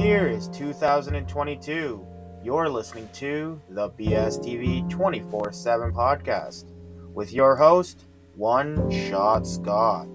year is 2022. You're listening to the BSTV 24 7 podcast with your host, One Shot Scott.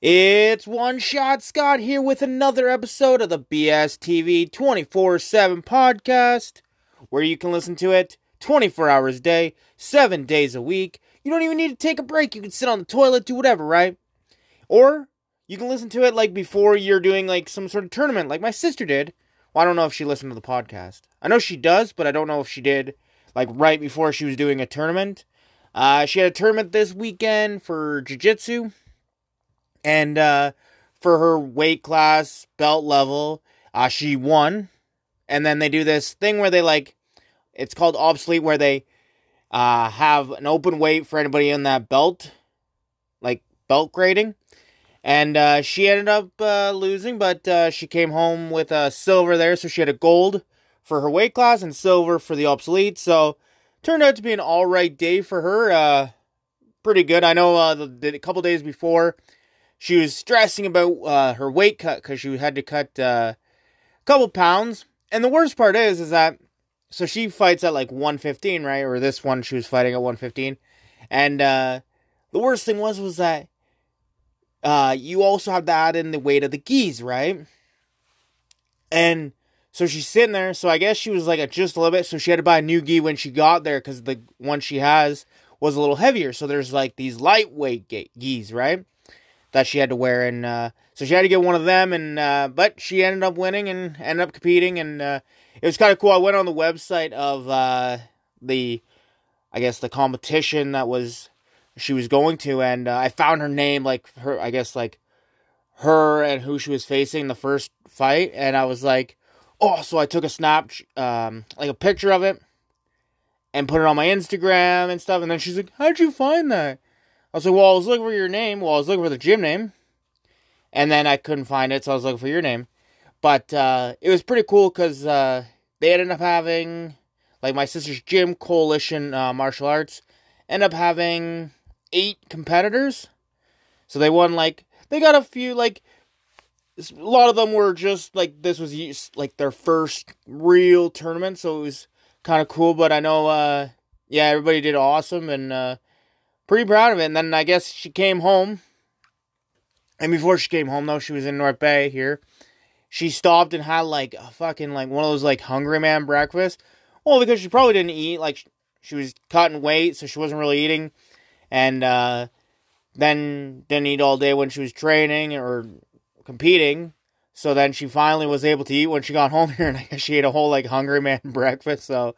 It's One Shot Scott here with another episode of the BSTV 24 7 podcast, where you can listen to it 24 hours a day, 7 days a week. You don't even need to take a break. You can sit on the toilet, do whatever, right? Or you can listen to it like before you're doing like some sort of tournament, like my sister did. Well, I don't know if she listened to the podcast. I know she does, but I don't know if she did like right before she was doing a tournament. Uh, she had a tournament this weekend for jiu jitsu and uh, for her weight class belt level, uh, she won. And then they do this thing where they like, it's called absolute, where they uh, have an open weight for anybody in that belt, like belt grading. And uh, she ended up uh, losing, but uh, she came home with a silver there, so she had a gold for her weight class and silver for the absolute. So turned out to be an all right day for her. Uh, pretty good. I know uh, the, the, a couple days before she was stressing about her weight cut because she had to cut a couple pounds. And the worst part is, is that so she fights at like 115, right? Or this one she was fighting at 115, and uh, the worst thing was was that uh, you also have to add in the weight of the gis, right? And so she's sitting there. So I guess she was like at just a little bit. So she had to buy a new gi when she got there because the one she has was a little heavier. So there's like these lightweight gis, right? that she had to wear, and uh, so she had to get one of them. And uh, but she ended up winning and ended up competing, and uh, it was kind of cool. I went on the website of uh, the, I guess the competition that was she was going to, and uh, I found her name, like her, I guess like her and who she was facing the first fight, and I was like, oh, so I took a snap, um, like a picture of it. And put it on my Instagram and stuff. And then she's like, How'd you find that? I was like, well, I was looking for your name. Well, I was looking for the gym name. And then I couldn't find it, so I was looking for your name. But uh, it was pretty cool because uh, they ended up having, like, my sister's gym coalition uh, martial arts, end up having eight competitors. So they won, like, they got a few, like, a lot of them were just, like, this was, like, their first real tournament. So it was kind of cool. But I know, uh, yeah, everybody did awesome. And, uh, pretty proud of it. And then I guess she came home. And before she came home, though, she was in North Bay here. She stopped and had like a fucking like one of those like hungry man breakfast. Well, because she probably didn't eat. Like she was cutting weight, so she wasn't really eating. And uh, then didn't eat all day when she was training or competing. So then she finally was able to eat when she got home here, and I guess she ate a whole like hungry man breakfast. So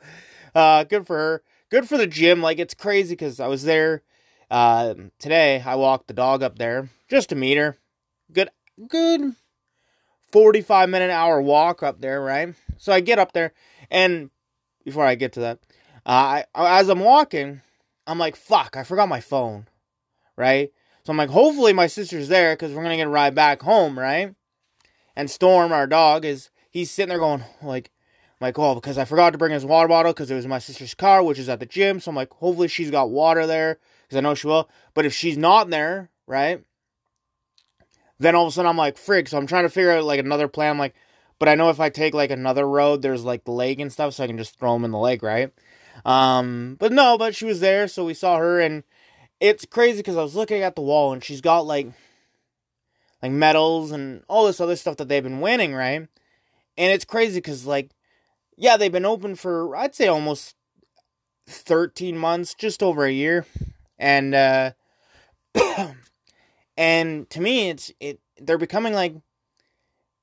uh, good for her. Good for the gym. Like it's crazy because I was there uh, today I walked the dog up there just to meet her. Good, good 45 minute hour walk up there, right? So I get up there, and before I get to that, uh, I, as I'm walking, I'm like, fuck, I forgot my phone, right? So I'm like, hopefully my sister's there because we're gonna get a ride back home, right? And Storm, our dog, is he's sitting there going like, like, oh, because I forgot to bring his water bottle because it was my sister's car, which is at the gym. So I'm like, hopefully she's got water there because I know she will. But if she's not there, right? Then all of a sudden I'm like, frig. So I'm trying to figure out like another plan. I'm like, but I know if I take like another road, there's like the lake and stuff, so I can just throw them in the lake, right? Um, but no, but she was there, so we saw her, and it's crazy because I was looking at the wall, and she's got like, like medals and all this other stuff that they've been winning, right? And it's crazy because like, yeah, they've been open for I'd say almost 13 months, just over a year and uh, and to me, it's it they're becoming like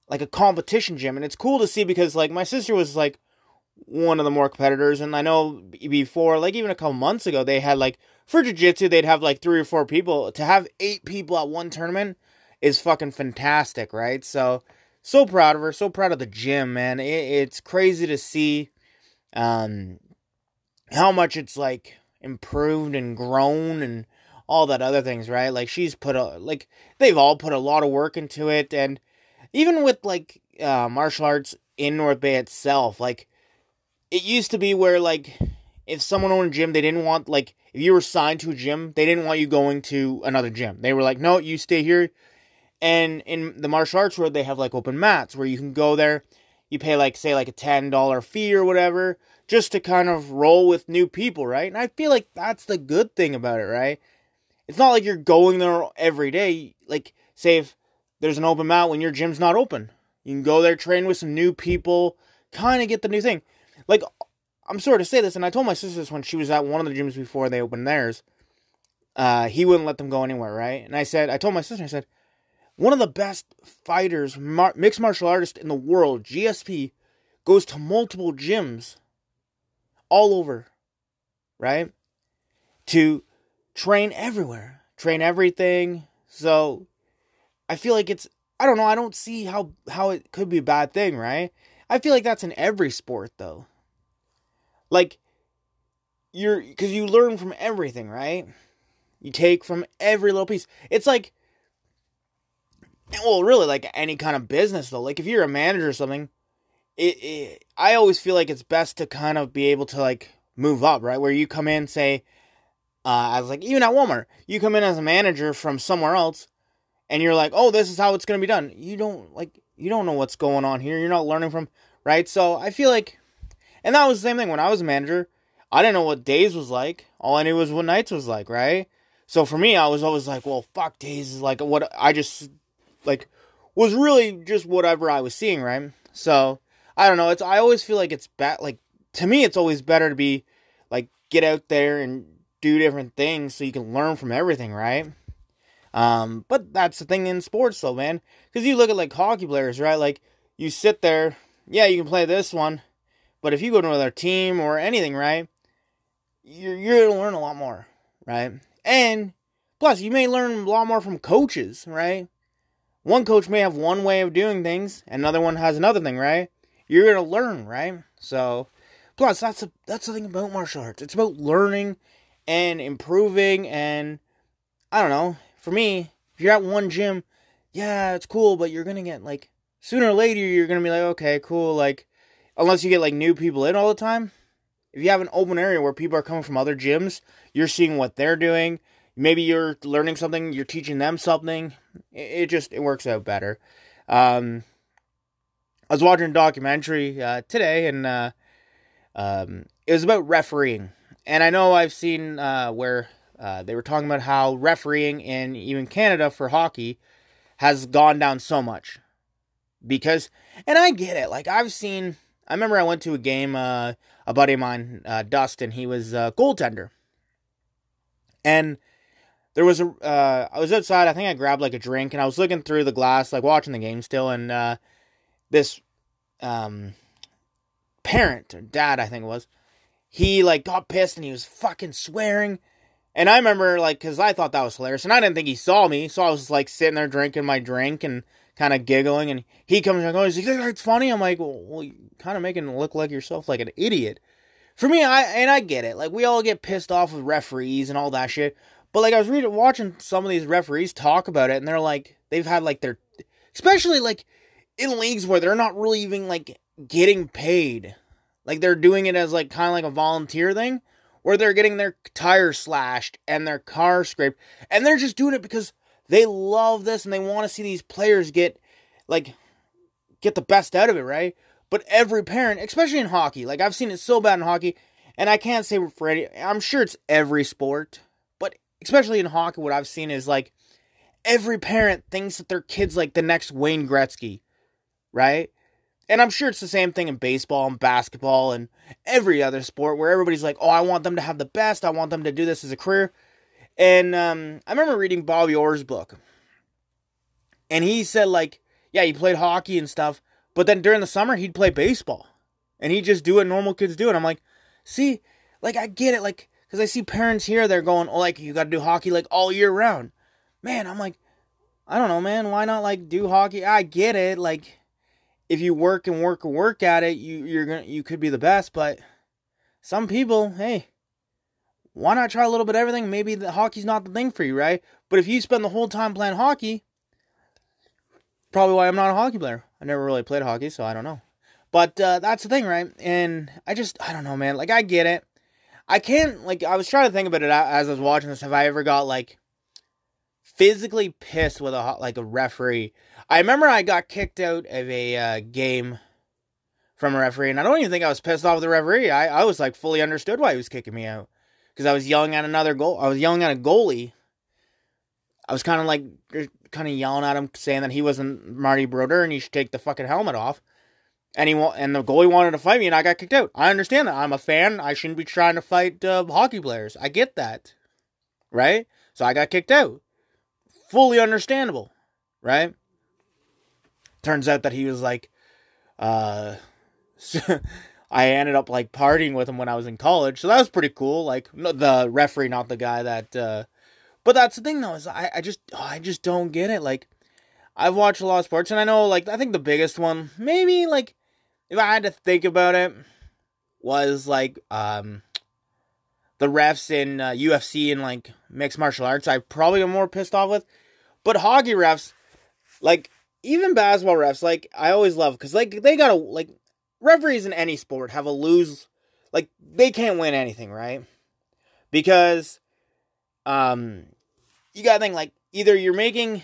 like a competition gym, and it's cool to see because like my sister was like one of the more competitors, and I know before, like even a couple months ago, they had like for jiu-jitsu they'd have like three or four people. To have eight people at one tournament is fucking fantastic, right? So so proud of her, so proud of the gym, man. It, it's crazy to see um how much it's like improved and grown and all that other things, right? Like she's put a like they've all put a lot of work into it and even with like uh martial arts in North Bay itself, like it used to be where like if someone owned a gym, they didn't want like if you were signed to a gym, they didn't want you going to another gym. They were like, no, you stay here. And in the martial arts world, they have like open mats where you can go there. You pay like say like a ten dollar fee or whatever just to kind of roll with new people, right? And I feel like that's the good thing about it, right? It's not like you're going there every day. Like say if there's an open mat when your gym's not open, you can go there, train with some new people, kind of get the new thing. Like I'm sorry to say this, and I told my sister this when she was at one of the gyms before they opened theirs. Uh, he wouldn't let them go anywhere, right? And I said, I told my sister, I said, one of the best fighters, mar- mixed martial artist in the world, GSP, goes to multiple gyms all over, right? To train everywhere, train everything. So I feel like it's I don't know, I don't see how how it could be a bad thing, right? I feel like that's in every sport though. Like you're cuz you learn from everything, right? You take from every little piece. It's like well, really like any kind of business though. Like if you're a manager or something, it, it I always feel like it's best to kind of be able to like move up, right? Where you come in say uh, I was like, even at Walmart, you come in as a manager from somewhere else, and you're like, oh, this is how it's gonna be done. You don't like, you don't know what's going on here. You're not learning from, right? So I feel like, and that was the same thing when I was a manager. I didn't know what days was like. All I knew was what nights was like, right? So for me, I was always like, well, fuck, days is like what I just like was really just whatever I was seeing, right? So I don't know. It's I always feel like it's bad. Like to me, it's always better to be like get out there and do different things so you can learn from everything, right? Um, but that's the thing in sports, though, man. Because you look at like hockey players, right? Like you sit there, yeah, you can play this one, but if you go to another team or anything, right, you're you're gonna learn a lot more, right? And plus, you may learn a lot more from coaches, right? One coach may have one way of doing things, another one has another thing, right? You're gonna learn, right? So, plus that's a, that's the thing about martial arts. It's about learning and improving and I don't know. For me, if you're at one gym, yeah, it's cool, but you're gonna get like sooner or later you're gonna be like, okay, cool, like unless you get like new people in all the time. If you have an open area where people are coming from other gyms, you're seeing what they're doing. Maybe you're learning something, you're teaching them something. It, just it works out better. Um, I was watching a documentary uh, today, and uh, um, it was about refereeing and I know I've seen uh, where uh, they were talking about how refereeing in even Canada for hockey has gone down so much because, and I get it. Like I've seen, I remember I went to a game. Uh, a buddy of mine, uh, Dustin, he was a goaltender, and there was a. Uh, I was outside. I think I grabbed like a drink, and I was looking through the glass, like watching the game still, and uh, this um, parent or dad, I think it was he like got pissed and he was fucking swearing. And I remember like because I thought that was hilarious, and I didn't think he saw me, so I was like sitting there drinking my drink and kind of giggling. And he comes and goes, "You think it's funny?" I'm like, "Well, well kind of making it look like yourself like an idiot." For me, I and I get it. Like we all get pissed off with referees and all that shit. But like I was reading, watching some of these referees talk about it, and they're like, they've had like their, especially like in leagues where they're not really even like getting paid. Like they're doing it as like kind of like a volunteer thing where they're getting their tires slashed and their car scraped and they're just doing it because they love this and they want to see these players get like get the best out of it, right? But every parent, especially in hockey, like I've seen it so bad in hockey, and I can't say for any I'm sure it's every sport, but especially in hockey what I've seen is like every parent thinks that their kid's like the next Wayne Gretzky, right? And I'm sure it's the same thing in baseball and basketball and every other sport where everybody's like, oh, I want them to have the best. I want them to do this as a career. And um, I remember reading Bobby Orr's book. And he said, like, yeah, he played hockey and stuff. But then during the summer, he'd play baseball. And he'd just do what normal kids do. And I'm like, see, like, I get it. Like, because I see parents here, they're going, oh, like, you got to do hockey, like, all year round. Man, I'm like, I don't know, man. Why not, like, do hockey? I get it. Like, if you work and work and work at it, you you're gonna you could be the best. But some people, hey, why not try a little bit of everything? Maybe the hockey's not the thing for you, right? But if you spend the whole time playing hockey, probably why I'm not a hockey player. I never really played hockey, so I don't know. But uh, that's the thing, right? And I just I don't know, man. Like I get it. I can't like I was trying to think about it as I was watching this. Have I ever got like physically pissed with a like a referee? I remember I got kicked out of a uh, game from a referee, and I don't even think I was pissed off with the referee. I I was like fully understood why he was kicking me out because I was yelling at another goal. I was yelling at a goalie. I was kind of like kind of yelling at him, saying that he wasn't Marty Brodeur and he should take the fucking helmet off and he and the goalie wanted to fight me, and I got kicked out. I understand that. I'm a fan. I shouldn't be trying to fight uh, hockey players. I get that, right? So I got kicked out. Fully understandable, right? Turns out that he was like, uh, I ended up like partying with him when I was in college, so that was pretty cool. Like the referee, not the guy that. Uh, but that's the thing though is I I just oh, I just don't get it. Like I've watched a lot of sports, and I know like I think the biggest one maybe like if I had to think about it, was like um the refs in uh, UFC and like mixed martial arts. I probably am more pissed off with, but hockey refs, like even basketball refs, like I always love because like they gotta like referees in any sport have a lose, like they can't win anything, right? Because um you gotta think like either you're making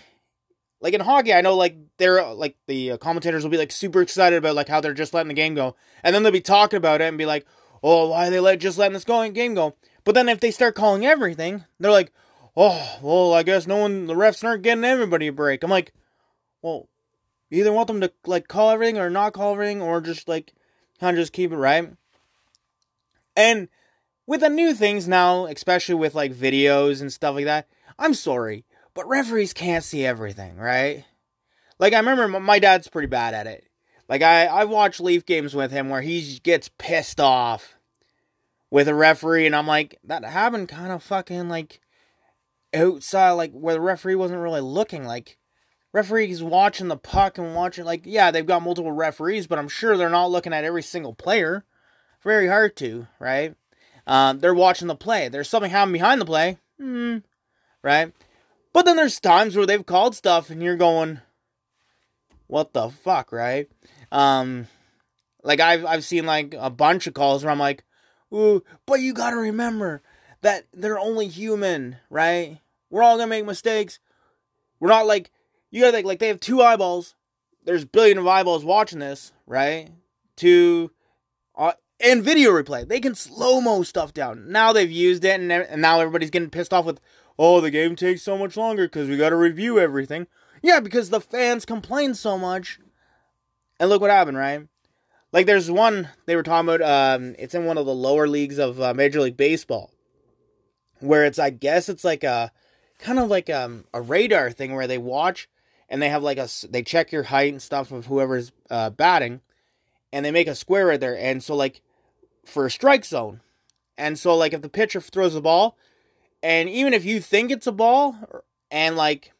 like in hockey, I know like they're like the uh, commentators will be like super excited about like how they're just letting the game go, and then they'll be talking about it and be like, "Oh, why they let just letting this going game go?" But then if they start calling everything, they're like, "Oh, well, I guess no one the refs aren't getting everybody a break." I'm like, well, you either want them to like call everything or not call everything, or just like kind of just keep it right. And with the new things now, especially with like videos and stuff like that, I'm sorry but referees can't see everything, right? Like I remember my dad's pretty bad at it. Like I I watch Leaf games with him where he gets pissed off with a referee and I'm like that happened kind of fucking like outside like where the referee wasn't really looking like referees watching the puck and watching like yeah they've got multiple referees but i'm sure they're not looking at every single player. Very hard to right? Um, they're watching the play. There's something happening behind the play. Mm, right? But then there's times where they've called stuff and you're going, what the fuck, right? Um, like I've I've seen like a bunch of calls where I'm like, ooh, but you gotta remember that they're only human, right? We're all gonna make mistakes. We're not like you gotta think like they have two eyeballs. There's billion of eyeballs watching this, right? To uh, and video replay. They can slow mo stuff down. Now they've used it, and, and now everybody's getting pissed off with oh, the game takes so much longer because we got to review everything. Yeah, because the fans complain so much. And look what happened, right? Like, there's one they were talking about. Um, it's in one of the lower leagues of uh, Major League Baseball, where it's I guess it's like a kind of like um, a radar thing where they watch and they have like a they check your height and stuff of whoever's uh, batting, and they make a square right there. And so like for a strike zone, and so like if the pitcher throws the ball, and even if you think it's a ball, and like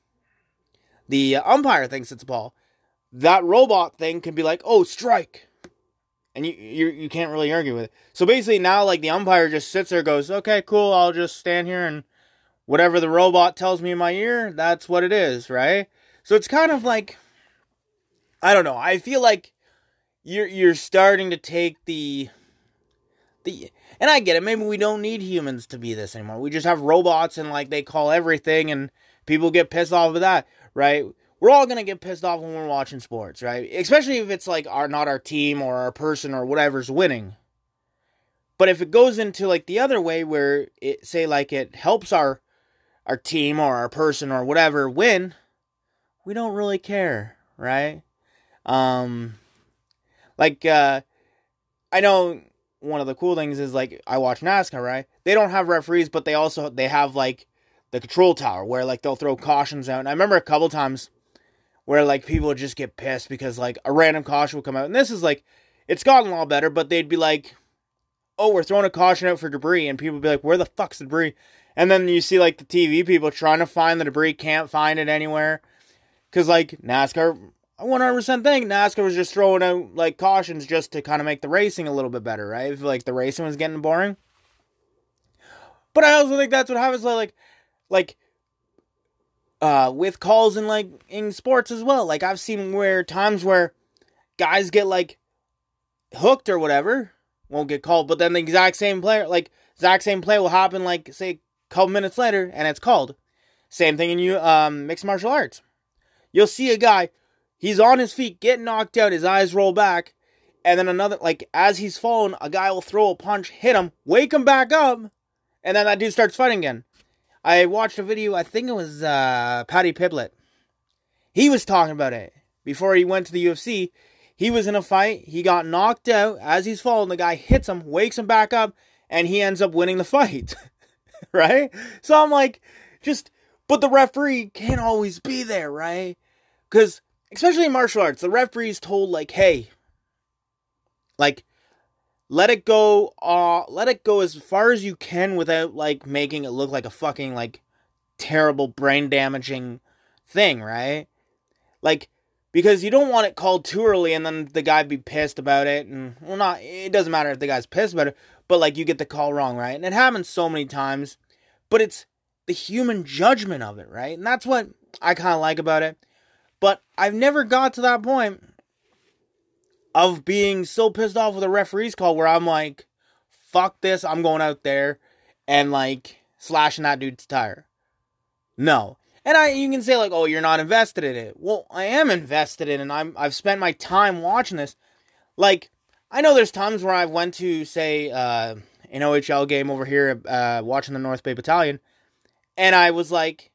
the umpire thinks it's a ball, that robot thing can be like, "Oh, strike," and you you you can't really argue with it. So basically, now like the umpire just sits there, goes, "Okay, cool, I'll just stand here and whatever the robot tells me in my ear, that's what it is, right?" So it's kind of like, I don't know. I feel like you're you're starting to take the the and I get it. Maybe we don't need humans to be this anymore. We just have robots and like they call everything and people get pissed off with that, right? We're all gonna get pissed off when we're watching sports, right? Especially if it's like our not our team or our person or whatever's winning. But if it goes into like the other way where it say like it helps our our team or our person or whatever win, we don't really care, right? Um like uh I know one of the cool things is like I watch NASCAR, right? They don't have referees, but they also they have like the control tower where like they'll throw cautions out. And I remember a couple times where like people just get pissed because like a random caution would come out. And this is like it's gotten a lot better, but they'd be like, "Oh, we're throwing a caution out for debris," and people would be like, "Where the fuck's the debris?" And then you see like the TV people trying to find the debris, can't find it anywhere. Cause like NASCAR I 100% think NASCAR was just throwing out like cautions just to kind of make the racing a little bit better, right? If like the racing was getting boring. But I also think that's what happens like like uh with calls in like in sports as well. Like I've seen where times where guys get like hooked or whatever won't get called, but then the exact same player, like exact same play will happen, like say a couple minutes later, and it's called. Same thing in you um, mixed martial arts. You'll see a guy, he's on his feet, get knocked out, his eyes roll back, and then another, like as he's fallen, a guy will throw a punch, hit him, wake him back up, and then that dude starts fighting again. I watched a video, I think it was uh, Paddy Pimblett. He was talking about it before he went to the UFC. He was in a fight, he got knocked out. As he's falling, the guy hits him, wakes him back up, and he ends up winning the fight. right? So I'm like, just, but the referee can't always be there, right? Because, especially in martial arts, the referee's told, like, hey, like, let it go uh let it go as far as you can without like making it look like a fucking like terrible brain damaging thing, right? Like because you don't want it called too early and then the guy be pissed about it and well not it doesn't matter if the guy's pissed about it, but like you get the call wrong, right? And it happens so many times, but it's the human judgment of it, right? And that's what I kind of like about it. But I've never got to that point of being so pissed off with a referee's call where I'm like, fuck this, I'm going out there and like slashing that dude's tire. No. And I you can say like, oh, you're not invested in it. Well, I am invested in it and I'm I've spent my time watching this. Like, I know there's times where I went to say uh an OHL game over here uh watching the North Bay Battalion and I was like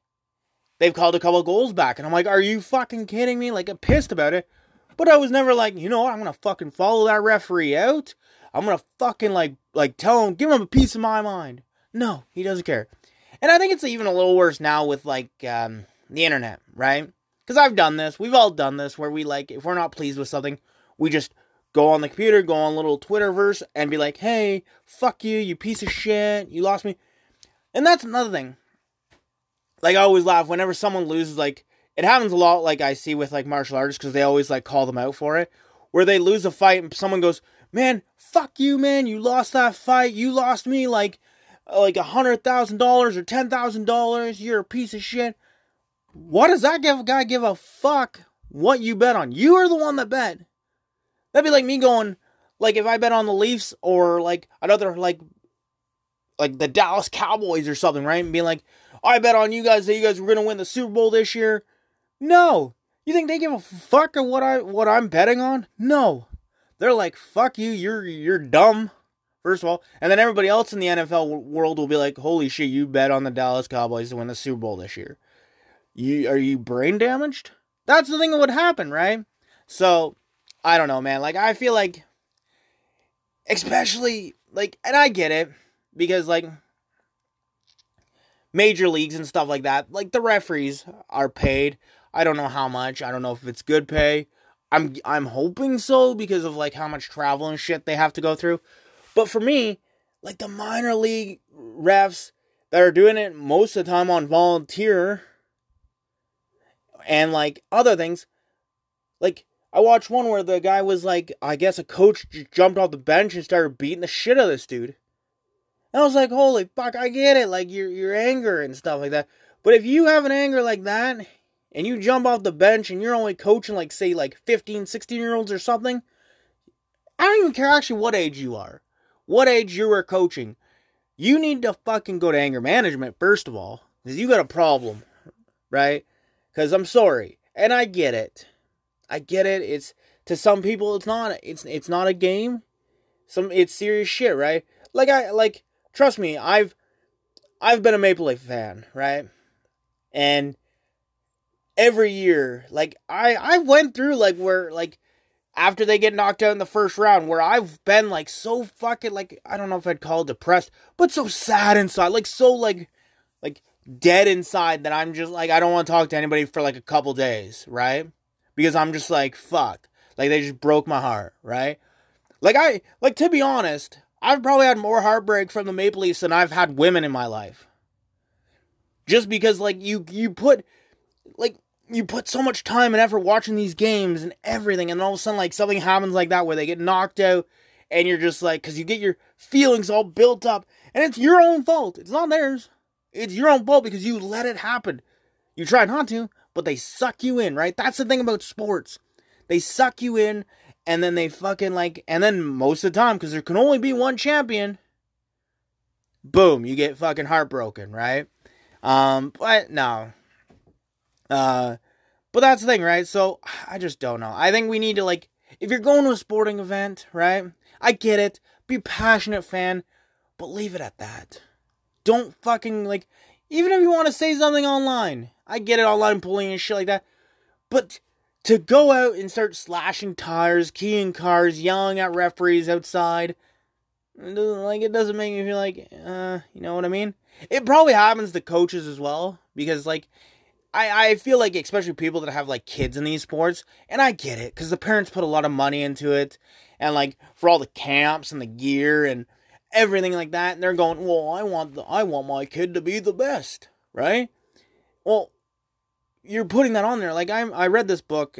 they've called a couple goals back and I'm like, are you fucking kidding me? Like I'm pissed about it. But I was never like, you know what, I'm gonna fucking follow that referee out. I'm gonna fucking like like tell him, give him a piece of my mind. No, he doesn't care. And I think it's even a little worse now with like um, the internet, right? Because I've done this. We've all done this where we like, if we're not pleased with something, we just go on the computer, go on a little Twitterverse, and be like, hey, fuck you, you piece of shit, you lost me. And that's another thing. Like, I always laugh whenever someone loses, like, it happens a lot like I see with like martial artists because they always like call them out for it. Where they lose a fight and someone goes, "Man, fuck you, man! You lost that fight. You lost me like like a hundred thousand dollars or ten thousand dollars. You're a piece of shit." What does that give guy give a fuck what you bet on? You are the one that bet. That'd be like me going, like if I bet on the Leafs or like another like like the Dallas Cowboys or something, right? And being like, I bet on you guys that you guys were gonna win the Super Bowl this year. No. You think they give a fuck of what I what I'm betting on? No. They're like, "Fuck you, you're you're dumb." First of all, and then everybody else in the NFL world will be like, "Holy shit, you bet on the Dallas Cowboys to win the Super Bowl this year." You are you brain damaged? That's the thing that would happen, right? So, I don't know, man. Like I feel like especially like and I get it because like major leagues and stuff like that, like the referees are paid. I don't know how much. I don't know if it's good pay. I'm I'm hoping so because of like how much travel and shit they have to go through. But for me, like the minor league refs that are doing it most of the time on volunteer and like other things, like I watched one where the guy was like, I guess a coach jumped off the bench and started beating the shit out of this dude. And I was like, holy fuck, I get it, like your your anger and stuff like that. But if you have an anger like that and you jump off the bench and you're only coaching like say like 15 16 year olds or something i don't even care actually what age you are what age you are coaching you need to fucking go to anger management first of all because you got a problem right? Because i'm sorry and i get it. I get it. It's to some people it's not it's it's not a game. Some it's serious shit right? Like i like trust me i've i've been a maple leaf fan right? And every year. Like I I went through like where like after they get knocked out in the first round where I've been like so fucking like I don't know if I'd call it depressed, but so sad inside, like so like like dead inside that I'm just like I don't want to talk to anybody for like a couple days, right? Because I'm just like fuck. Like they just broke my heart, right? Like I like to be honest, I've probably had more heartbreak from the Maple Leafs than I've had women in my life. Just because like you you put like you put so much time and effort watching these games and everything, and all of a sudden, like something happens like that where they get knocked out, and you're just like, because you get your feelings all built up, and it's your own fault. It's not theirs. It's your own fault because you let it happen. You try not to, but they suck you in, right? That's the thing about sports. They suck you in, and then they fucking like, and then most of the time, because there can only be one champion, boom, you get fucking heartbroken, right? Um, but no. Uh, but that's the thing, right? So I just don't know. I think we need to like, if you're going to a sporting event, right? I get it. Be passionate fan, but leave it at that. Don't fucking like, even if you want to say something online, I get it, online bullying and shit like that. But to go out and start slashing tires, keying cars, yelling at referees outside, like it doesn't make me feel like, uh, you know what I mean? It probably happens to coaches as well because like I I feel like especially people that have like kids in these sports, and I get it because the parents put a lot of money into it, and like for all the camps and the gear and everything like that, and they're going, well, I want the I want my kid to be the best, right? Well, you're putting that on there. Like I I read this book,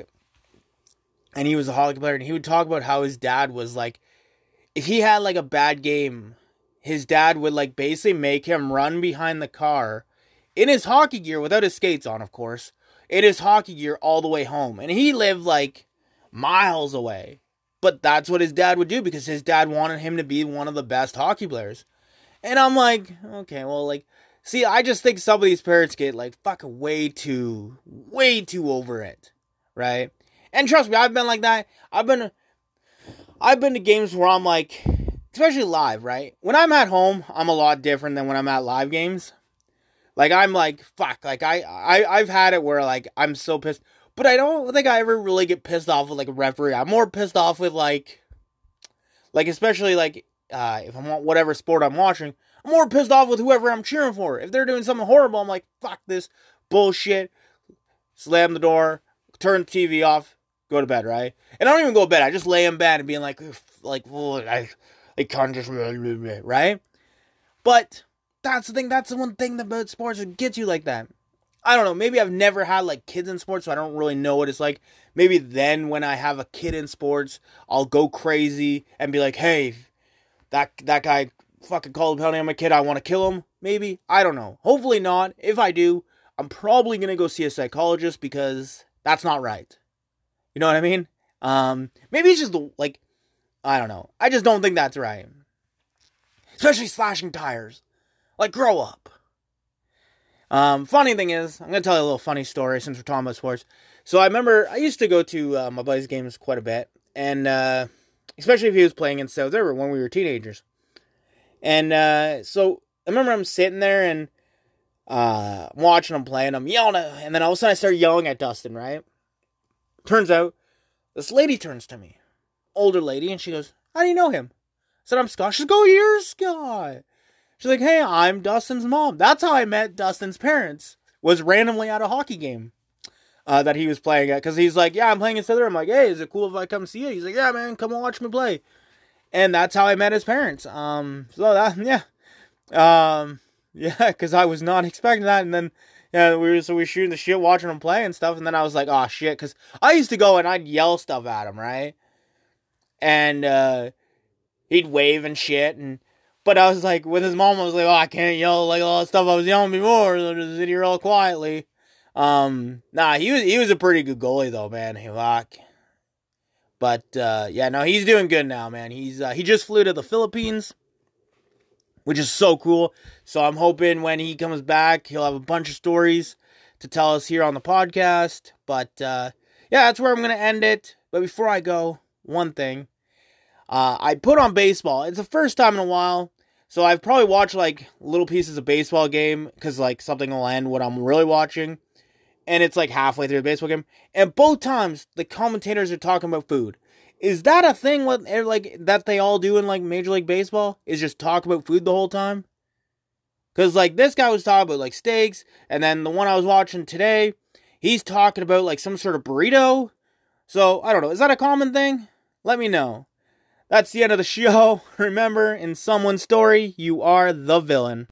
and he was a hockey player, and he would talk about how his dad was like, if he had like a bad game, his dad would like basically make him run behind the car in his hockey gear without his skates on, of course, in his hockey gear all the way home, and he lived like miles away. But that's what his dad would do because his dad wanted him to be one of the best hockey players. And I'm like, okay, well, like, See, I just think some of these parents get like fucking way too, way too over it, right? And trust me, I've been like that. I've been, I've been to games where I'm like, especially live, right? When I'm at home, I'm a lot different than when I'm at live games. Like I'm like fuck, like I, I I've had it where like I'm so pissed, but I don't think I ever really get pissed off with like a referee. I'm more pissed off with like, like especially like uh, if I'm whatever sport I'm watching, I'm more pissed off with whoever I'm cheering for. If they're doing something horrible, I'm like, fuck this bullshit. Slam the door, turn the TV off, go to bed, right? And I don't even go to bed. I just lay in bed and being like, like, I, I can't just, right? But that's the thing. That's the one thing about sports that gets you like that. I don't know. Maybe I've never had like kids in sports, so I don't really know what it's like. Maybe then when I have a kid in sports, I'll go crazy and be like, "Hey, that that guy fucking called a penalty on my kid. I want to kill him. Maybe. I don't know. Hopefully not. If I do, I'm probably to go see a psychologist because that's not right. You know what I mean? Um, maybe it's just like, I don't know. I just don't think that's right. Especially slashing tires. Like, grow up. Um, funny thing is, I'm gonna tell you a little funny story since we're talking about sports. So I remember I used to go to uh, my buddy's games quite a bit, and uh, especially if he was playing in South River when we were teenagers. And uh, so I remember I'm sitting there and uh, I'm watching him play, and I'm yelling at, and then all of a sudden I start yelling at Dustin, right? Turns out this lady turns to me, older lady, and she goes, How do you know him? I said, I'm Scott. She's go, You're Scott. She's like, Hey, I'm Dustin's mom. That's how I met Dustin's parents, was randomly at a hockey game. Uh, that he was playing at because he's like, yeah, I'm playing in Southern. I'm like, hey, is it cool if I come see you? He's like, yeah, man, come watch me play and that's how I met his parents. Um, so that yeah, um, yeah, because I was not expecting that, and then yeah, we were so we were shooting the shit, watching him play and stuff, and then I was like, oh shit, because I used to go and I'd yell stuff at him, right, and uh, he'd wave and shit, and but I was like with his mom, I was like, oh, I can't yell like all the stuff I was yelling before, so just sit here all quietly. Um, nah, he was he was a pretty good goalie though, man. He like but uh, yeah, no, he's doing good now, man. He's uh, he just flew to the Philippines, which is so cool. So I'm hoping when he comes back, he'll have a bunch of stories to tell us here on the podcast. But uh, yeah, that's where I'm gonna end it. But before I go, one thing. Uh, I put on baseball. It's the first time in a while. So I've probably watched like little pieces of baseball game because like something will end what I'm really watching and it's like halfway through the baseball game, and both times the commentators are talking about food. Is that a thing? What eh, like that they all do in like Major League Baseball? Is just talk about food the whole time? Because like this guy was talking about like steaks, and then the one I was watching today, he's talking about like some sort of burrito. So I don't know. Is that a common thing? Let me know. That's the end of the show. Remember, in someone's story, you are the villain.